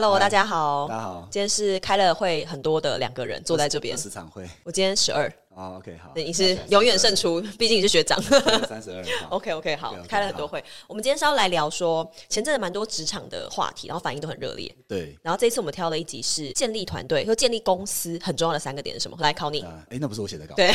Hello，大家好，大家好，今天是开了会很多的两个人坐在这边。场会。我今天十二，啊，OK 好，你是永远胜出，毕竟你是学长。三十二号 OK OK，好 OK，OK，开了很多会。我们今天是要来聊说前阵子蛮多职场的话题，然后反应都很热烈。对。然后这一次我们挑了一集是建立团队和建立公司很重要的三个点是什么？来考你。啊，哎，那不是我写的稿，对。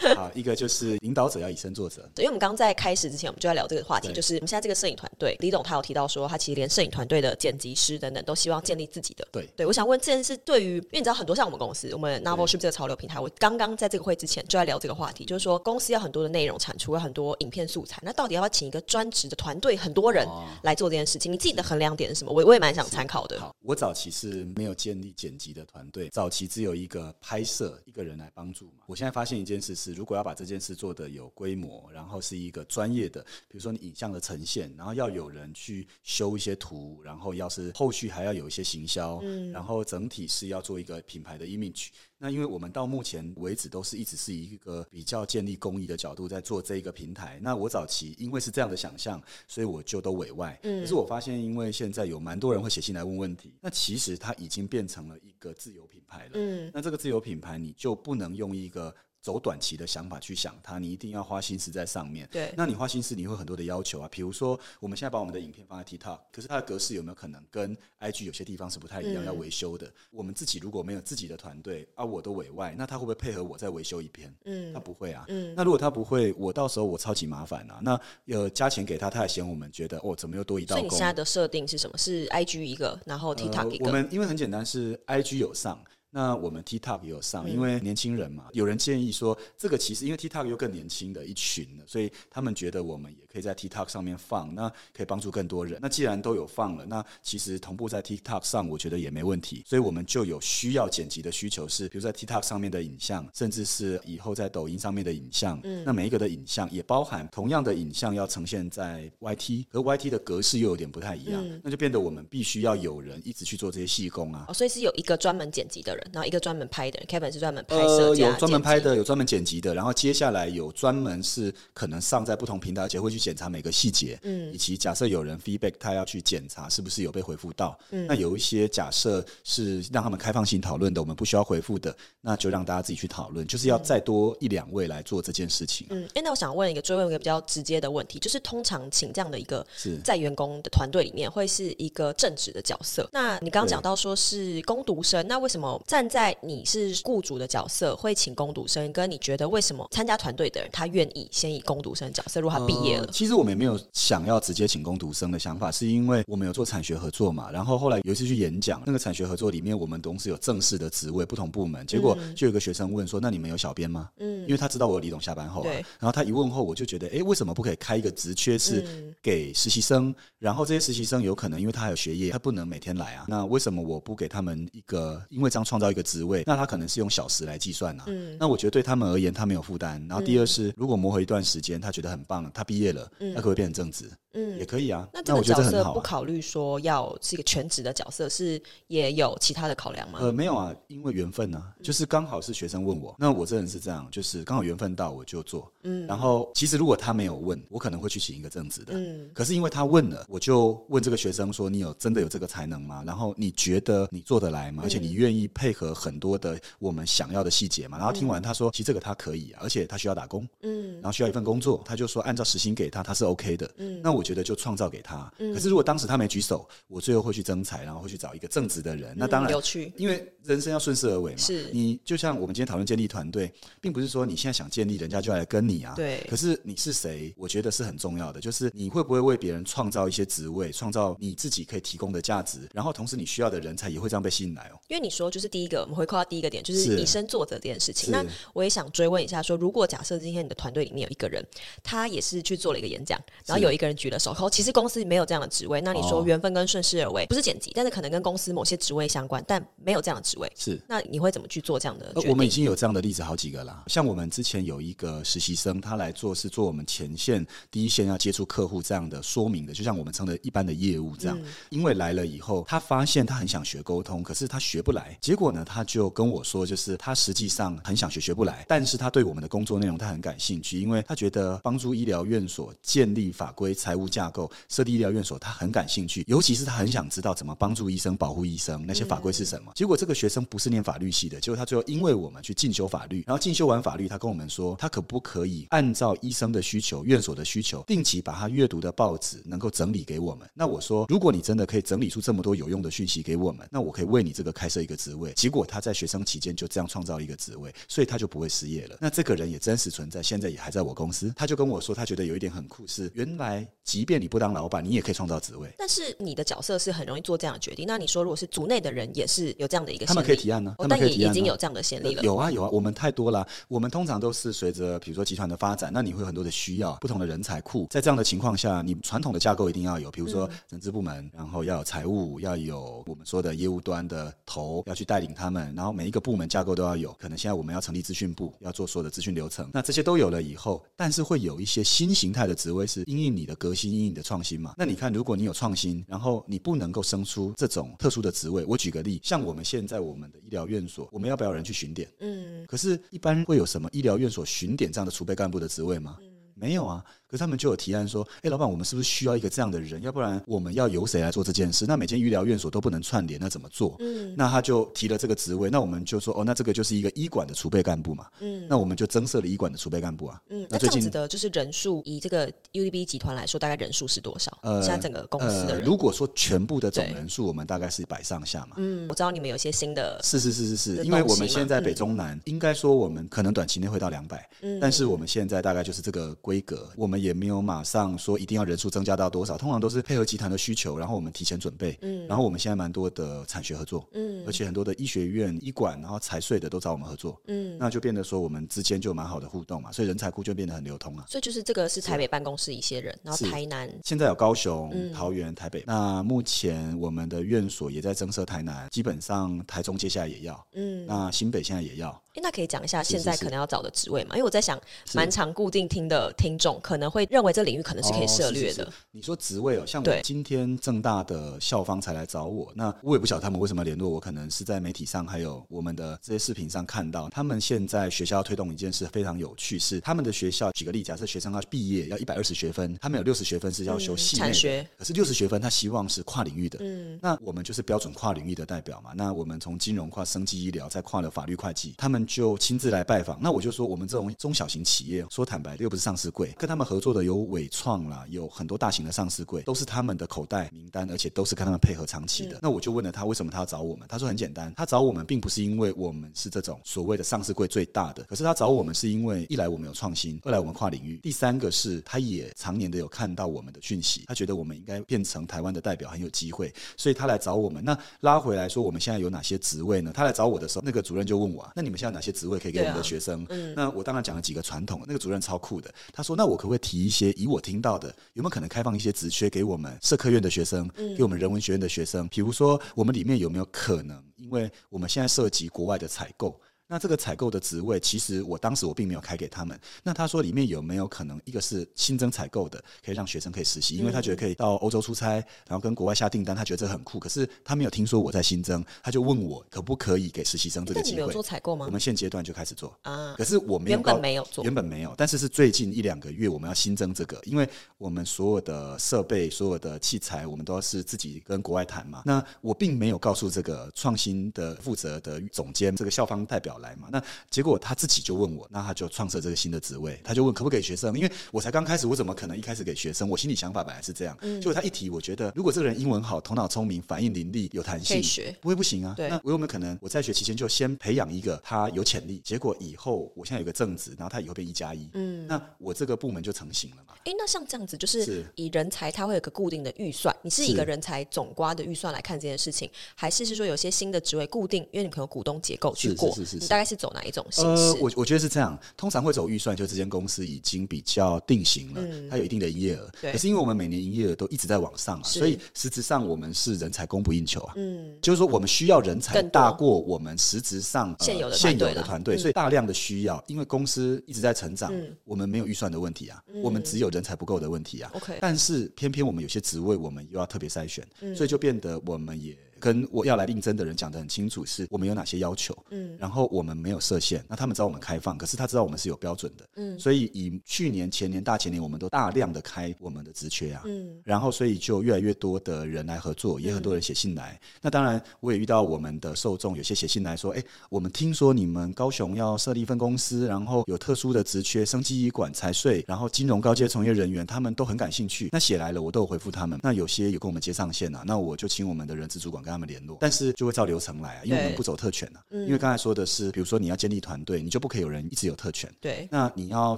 对，好，一个就是领导者要以身作则，因为我们刚刚在开始之前，我们就在聊这个话题，对。就是我们现在这个摄影团队，李董他有提到说，他其实连摄影团队的剪辑师等等都希望建立自己的。对。对，我想问这件事对于，因为你知道很多像我们公司，我们 Novel Ship 这个潮流平台，我刚刚在这个会之前就在聊这个话题，就是说公司要很多的内容产出，要很多影片素材，那到底要不要请一个专职的团队，很多人哦来做这件事情？你自己的衡量点是什么？我我也蛮想参考的。好，我早期是没有建立剪辑的团队，早期只有一个拍摄一个人来帮助嘛。我现在发现一件事是，如果要把这件事做的有规模，然后是一个专业的，比如说你影像的呈现，然后要有人去修一些图，然后要是后续还要有一些行销，嗯然后整体是要做一个品牌的 image。那因为我们到目前为止都是一直是以一个比较建立公益的角度在做这一个平台。那我早期因为是这样的想象，所以我就都委外。嗯，可是我发现，因为现在有蛮多人会写信来问问题，那其实它已经变成了一个自由品牌了。嗯，那这个自由品牌，你就不能用一个走短期的想法去想它，你一定要花心思在上面。对那你花心思，你会很多的要求啊。比如说，我们现在把我们的影片放在 TikTok，可是它的格式有没有可能跟 IG 有些地方是不太一样，嗯要维修的？我们自己如果没有自己的团队啊，我都委外，那他会不会配合我再维修一篇？嗯他不会啊。嗯那如果他不会，我到时候我超级麻烦啊。那呃加钱给他，他还嫌我们觉得哦，怎么又多一道工所以你现？在的设定是什么？是 IG 一个，然后 TikTok 一个。呃我们因为很简单，是 IG 有上。那我们 TikTok 也有上，嗯因为年轻人嘛，有人建议说，这个其实因为 TikTok 又更年轻的一群了，所以他们觉得我们也可以在 TikTok 上面放，那可以帮助更多人。那既然都有放了，那其实同步在 TikTok 上，我觉得也没问题。所以我们就有需要剪辑的需求是，比如在 TikTok 上面的影像，甚至是以后在抖音上面的影像。嗯那每一个的影像也包含同样的影像要呈现在 YT，和 YT 的格式又有点不太一样，嗯那就变得我们必须要有人一直去做这些细工啊。哦，所以是有一个专门剪辑的人，然后一个专门拍的人，Kevin 是专门拍摄呃，有专门拍的，有专门剪辑的，然后接下来有专门是可能上在不同平台，而且会去检查每个细节，嗯，以及假设有人 feedback，他要去检查是不是有被回复到，嗯，那有一些假设是让他们开放性讨论的，我们不需要回复的，那就让大家自己去讨论，就是要再多一两位来做这件事情、啊。嗯，哎，那我想问一个追问一个比较直接的问题，就是通常请这样的一个是。在员工的团队里面，会是一个正职的角色。那你刚刚讲到说是攻读生，那为什么站在你是雇主的角色会请攻读生？跟你觉得为什么参加团队的人他愿意先以攻读生的角色？如果他毕业了呃，其实我们也没有想要直接请攻读生的想法，是因为我们有做产学合作嘛。然后后来有一次去演讲，那个产学合作里面，我们同时有正式的职位，不同部门。结果就有一个学生问说：“那你们有小编吗？”嗯，因为他知道我有李董下班后、啊对，然后他一问后，我就觉得，哎，为什么不可以开一个职缺是给实习生？然后这些实习生有可能因为他还有学业，他不能每天来啊。那为什么我不给他们一个？因为这样创造一个职位，那他可能是用小时来计算啊。嗯那我觉得对他们而言，他没有负担。然后第二是，如果磨合一段时间，他觉得很棒，他毕业了，那可不可以变成正职？嗯也可以啊。那这个角色不。考虑说要是一个全职的角色，是也有其他的考量吗？呃，没有啊，因为缘分啊，就是刚好是学生问我，那我这人是这样，就是刚好缘分到我就做。嗯，然后其实如果他没有问，我可能会去请一个正职的。嗯可是因为他问了，我就问这个学生说：“你有真的有这个才能吗？然后你觉得你做得来吗？而且你愿意配合很多的我们想要的细节嘛？”然后听完他说：“其实这个他可以啊，而且他需要打工，嗯然后需要一份工作，他就说按照时薪给他，他是 OK 的。嗯那我觉得就创造给他。可是如果当时他没举手，我最后会去增财，然后会去找一个正直的人。那当然嗯有趣因为人生要顺势而为嘛。是你就像我们今天讨论建立团队，并不是说你现在想建立，人家就要来跟你啊。对可是你是谁，我觉得是很重要的，就是你会不会为别人创造一些职位，创造你自己可以提供的价值，然后同时你需要的人才也会这样被吸引来哦。因为你说就是第一个，我们回扣到第一个点，就是是以身作则这件事情。那我也想追问一下说如果假设今天你的团队里面有一个人，他也是去做了一个演讲，然后有一个人举了手，后其实公司没有这样的职位，那你说哦缘分跟顺势而为，不是剪辑，但是可能跟公司某些职位相关，但没有这样的职位，是。那你会怎么去做这样的？呃我们已经有这样的例子好几个啦，像我们之前有一个实习生，他来做是做我们前线第一线要接触客户这样的说明的，就像我们称的一般的业务这样。因为来了以后，他发现他很想学沟通，可是他学不来，结果果呢，他就跟我说，就是他实际上很想学，学不来，但是他对我们的工作内容他很感兴趣，因为他觉得帮助医疗院所建立法规、财务架构、设立医疗院所，他很感兴趣，尤其是他很想知道怎么帮助医生、保护医生，那些法规是什么。结果这个学生不是念法律系的，结果他最后因为我们去进修法律，然后进修完法律，他跟我们说，他可不可以按照医生的需求、院所的需求，定期把他阅读的报纸能够整理给我们？那我说，如果你真的可以整理出这么多有用的讯息给我们，那我可以为你这个开设一个职位。结果他在学生期间就这样创造一个职位，所以他就不会失业了。那这个人也真实存在，现在也还在我公司。他就跟我说，他觉得有一点很酷，是原来即便你不当老板，你也可以创造职位。但是你的角色是很容易做这样的决定。那你说，如果是组内的人也是有这样的一个，他们可以提案呢？但也已经有这样的先例了。有啊有啊，我们太多了。我们通常都是随着比如说集团的发展，那你会有很多的需要，不同的人才库。在这样的情况下，你传统的架构一定要有，比如说人资部门，然后要有财务，要有我们说的业务端的头要去带领他们，然后每一个部门架构都要有。可能现在我们要成立资讯部，要做所有的资讯流程。那这些都有了以后，但是会有一些新形态的职位是因应你的革新，因应你的创新嘛？那你看，如果你有创新，然后你不能够生出这种特殊的职位，我举个例，像我们现在我们的医疗院所，我们要不要人去巡点？嗯，可是，一般会有什么医疗院所巡点这样的储备干部的职位吗？没有啊。可是他们就有提案说：“哎，老板，我们是不是需要一个这样的人？要不然我们要由谁来做这件事？那每间医疗院所都不能串联，那怎么做？嗯，那他就提了这个职位。那我们就说：哦，那这个就是一个医管的储备干部嘛。嗯，那我们就增设了医管的储备干部啊。嗯，那这样子的就是人数，以这个 UDB 集团来说，大概人数是多少？呃，现在整个公司的人，如果说全部的总人数，我们大概是百上下嘛。嗯，我知道你们有些新的，是是是是是，因为我们现在北中南，应该说我们可能短期内会到两百，嗯，但是我们现在大概就是这个规格，我们也没有马上。说一定要人数增加到多少？通常都是配合集团的需求，然后我们提前准备。嗯，然后我们现在蛮多的产学合作，嗯，而且很多的医学院、医馆，然后财税的都找我们合作，嗯，那就变得说我们之间就蛮好的互动嘛，所以人才库就变得很流通啊。所以就是这个是台北办公室一些人，然后台南现在有高雄、桃园、台北。那目前我们的院所也在增设台南，基本上台中接下来也要，嗯，那新北现在也要。那可以讲一下现在可能要找的职位嘛？因为我在想，蛮常固定听的听众可能会认为这领域可能是可以涉略的。你说职位哦，像我今天正大的校方才来找我，那我也不晓得他们为什么联络我，可能是在媒体上还有我们的这些视频上看到，他们现在学校要推动一件事非常有趣，是他们的学校举个例，假设学生要毕业要一百二十学分，他们有六十学分是要修系内学，可是六十学分他希望是跨领域的。嗯，那我们就是标准跨领域的代表嘛。那我们从金融跨生技医疗，再跨了法律会计，他们就亲自来。拜访，那我就说，我们这种中小型企业，说坦白的，又不是上市柜，跟他们合作的有伟创啦，有很多大型的上市柜，都是他们的口袋名单，而且都是跟他们配合长期的。那我就问了他，为什么他要找我们？他说很简单，他找我们并不是因为我们是这种所谓的上市柜最大的，可是他找我们是因为一来我们有创新，二来我们跨领域，第三个是他也常年的有看到我们的讯息，他觉得我们应该变成台湾的代表，很有机会，所以他来找我们。那拉回来说，我们现在有哪些职位呢？他来找我的时候，那个主任就问我啊，那你们现在哪些职位可以给我们？的学生，那我当然讲了几个传统。那个主任超酷的，他说：“那我可不可以提一些？以我听到的，有没有可能开放一些职缺给我们社科院的学生，给我们人文学院的学生？比如说，我们里面有没有可能？因为我们现在涉及国外的采购。”那这个采购的职位，其实我当时我并没有开给他们。那他说里面有没有可能，一个是新增采购的，可以让学生可以实习，因为他觉得可以到欧洲出差，然后跟国外下订单，他觉得这很酷。可是他没有听说我在新增，他就问我可不可以给实习生这个机会。有做采购吗？我们现阶段就开始做啊。可是我没有原本没有做，原本没有，但是是最近一两个月我们要新增这个，因为我们所有的设备、所有的器材，我们都要是自己跟国外谈嘛。那我并没有告诉这个创新的负责的总监，这个校方代表来嘛。那结果他自己就问我，那他就创设这个新的职位，他就问可不可以学生，因为我才刚开始，我怎么可能一开始给学生？我心里想法本来是这样，结果他一提，我觉得如果这个人英文好，头脑聪明，反应伶俐，有弹性，不会不行啊。那我有没有可能我在学期间就先培养一个他有潜力？结果以后我现在有个正职，然后他以后变一加一，嗯，那我这个部门就成型了嘛？哎，那像这样子，就是以人才他会有个固定的预算，你是一个人才总瓜的预算来看这件事情，还是是说有些新的职位固定，因为你可能股东结构去过，你大概是走哪一种形式？我我。我觉得是这样，通常会走预算，就这间公司已经比较定型了，它有一定的营业额。可是因为我们每年营业额都一直在往上，所以实质上我们是人才供不应求啊。嗯，就是说我们需要人才大过我们实质上现有的现有的团队，所以大量的需要，因为公司一直在成长，我们没有预算的问题啊，我们只有人才不够的问题啊。OK，但是偏偏我们有些职位我们又要特别筛选，所以就变得我们也。跟我要来应征的人讲的很清楚，是我们有哪些要求，嗯，然后我们没有设限，那他们知道我们开放，可是他知道我们是有标准的，嗯，所以以去年、前年、大前年，我们都大量的开我们的职缺啊，嗯，然后所以就越来越多的人来合作，也很多人写信来。那当然，我也遇到我们的受众，有些写信来说，哎，我们听说你们高雄要设立一份公司，然后有特殊的职缺，生机医管、财税，然后金融高阶从业人员，他们都很感兴趣。那写来了，我都有回复他们。那有些有跟我们接上线啊，那我就请我们的人资主管跟他们联络，但是就会照流程来啊，因为我们不走特权啊。因为刚才说的是，比如说你要建立团队，你就不可以有人一直有特权。对，那你要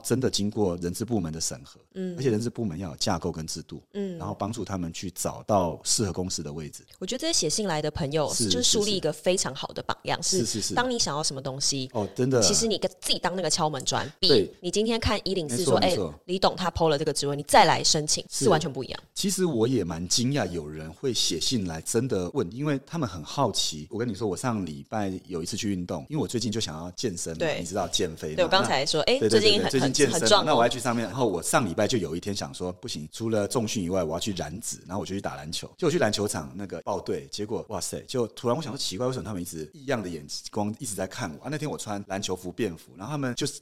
真的经过人资部门的审核，嗯，而且人资部门要有架构跟制度，嗯，然后帮助他们去找到适合公司的位置。我觉得这些写信来的朋友，就是树立一个非常好的榜样。是是是，当你想要什么东西，哦，真的，其实你跟自己当那个敲门砖，比你今天看一零四说，哎，李董他抛了这个职位，你再来申请是完全不一样。其实我也蛮惊讶，有人会写信来真的问，因为他们很好奇。我跟你说，我上礼拜有一次去运动，因为我最近就想要健身，对，你知道减肥。对我刚才说，哎，最近最近健身，那我要去上面。然后我上礼拜就有一天想说，不行，除了重训以外，我要去燃脂，然后我就去打篮球。就我去篮球场那个报队，结果哇塞，就突然我想说奇怪，为什么他们一直异样的眼光一直在看我啊？那天我穿篮球服便服，然后他们就是。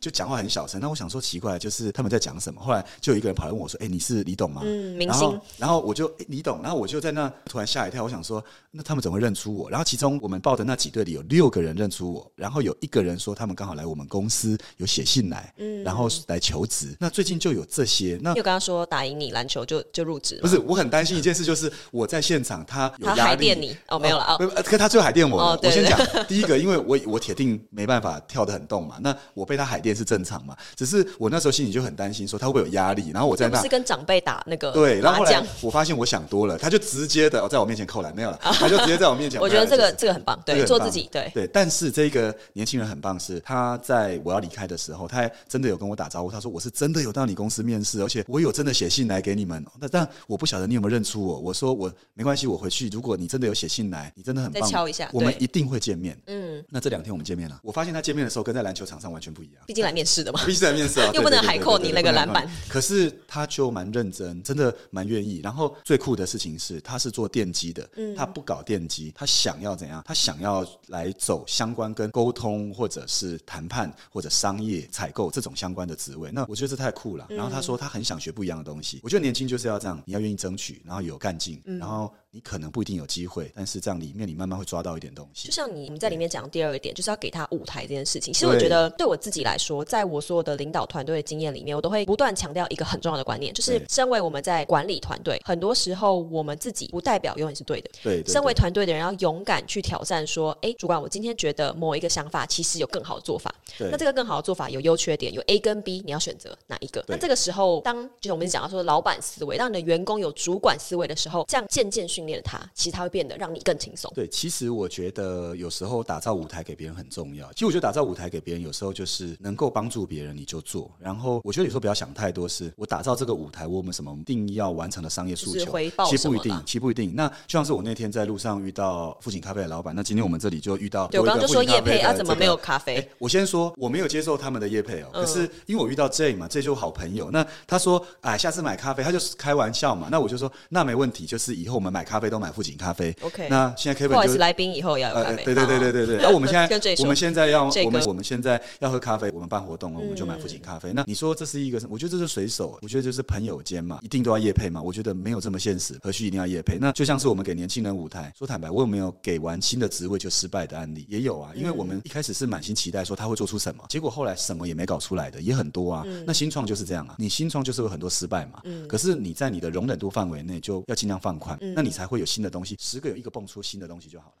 就讲话很小声，那我想说奇怪，就是他们在讲什么？后来就有一个人跑来问我说：“哎，你是李董吗？”嗯，明星。然后我就李董，然后我就在那突然吓一跳，我想说，那他们怎么会认出我？然后其中我们报的那几队里有六个人认出我，然后有一个人说他们刚好来我们公司有写信来，嗯，然后来求职。那最近就有这些。那又跟他说打赢你篮球就就入职？不是，我很担心一件事，就是我在现场，他他海淀你哦，没有了啊，可他最后海淀我。我先讲第一个，因为我我铁定没办法跳得很动嘛，那我被他海淀是正常嘛。只是我那时候心里就很担心，说他会不会有压力。然后我在那是跟长辈打那个对，然后后来我发现我想多了，他就直接的在我面前扣篮没有了，他就直接在我面前。我觉得这个这个很棒，对，做自己，对对。但是这个年轻人很棒，是他在我要离开的时候，他还真的有跟我打招呼。他说我是真的有到你公司面试，而且我有真的写信来给你们。那但我不晓得你有没有认出我。我说我没关系，我回去。如果你真的有写信来，你真的很棒，敲一下，我们一定会见面。嗯，那这两天我们见面了，我发现他见面的时候跟在篮球场上完全不一样。毕竟来面试的嘛，毕竟来面试啊。不能海扣你那个篮板，可是他就蛮认真，真的蛮愿意。然后最酷的事情是，他是做电机的，他不搞电机，他想要怎样？他想要来走相关跟沟通或者是谈判或者商业采购这种相关的职位。那我觉得这太酷了。然后他说他很想学不一样的东西。我觉得年轻就是要这样，你要愿意争取，然后有干劲，然后。你可能不一定有机会，但是这样里面你慢慢会抓到一点东西。就像你我们在里面讲第二个点，就是要给他舞台这件事情。其实我觉得对我自己来说，在我所有的领导团队的经验里面，我都会不断强调一个很重要的观念，就是身为我们在管理团队，很多时候我们自己不代表永远是对的。对，身为团队的人要勇敢去挑战，说，哎，主管，我今天觉得某一个想法其实有更好的做法。那这个更好的做法有优缺点，有 A 跟 B，你要选择哪一个？那这个时候，当就是我们讲到说老板思维，让你的员工有主管思维的时候，这样渐渐训练了他，其实他会。变得让你更轻松。对，其实我觉得有时候打造舞台给别人很重要。其实我觉得打造舞台给别人，有时候就是能够帮助别人，你就做。然后我觉得有时候不要想太多，是我打造这个舞台，我们什么定要完成的商业诉求，其实不一定，其实不一定。那就像是我那天在路上遇到富锦咖啡的老板，那今天我们这里就遇到，我刚刚就说叶配啊，怎么没有咖啡？我先说我没有接受他们的叶配哦，可是因为我遇到 J 嘛，这就好朋友。那他说哎，下次买咖啡，他就是开玩笑嘛。那我就说那没问题，就是以后我们买咖啡都买富锦咖啡。OK，那。现在 Kevin 不好意思，来宾以后要有咖啡。对对对对对对。那我们现在我们现在要我们我们现在要喝咖啡，我们办活动了，我们就买附近咖啡。那你说这是一个？我觉得这是随手，我觉得就是朋友间嘛，一定都要夜配嘛？我觉得没有这么现实，何须一定要夜配？那就像是我们给年轻人舞台，说坦白，我有没有给完新的职位就失败的案例？也有啊，因为我们一开始是满心期待说他会做出什么，结果后来什么也没搞出来的也很多啊。那新创就是这样啊，你新创就是有很多失败嘛。可是你在你的容忍度范围内就要尽量放宽，那你才会有新的东西。十个有一个蹦出新的东西就好了。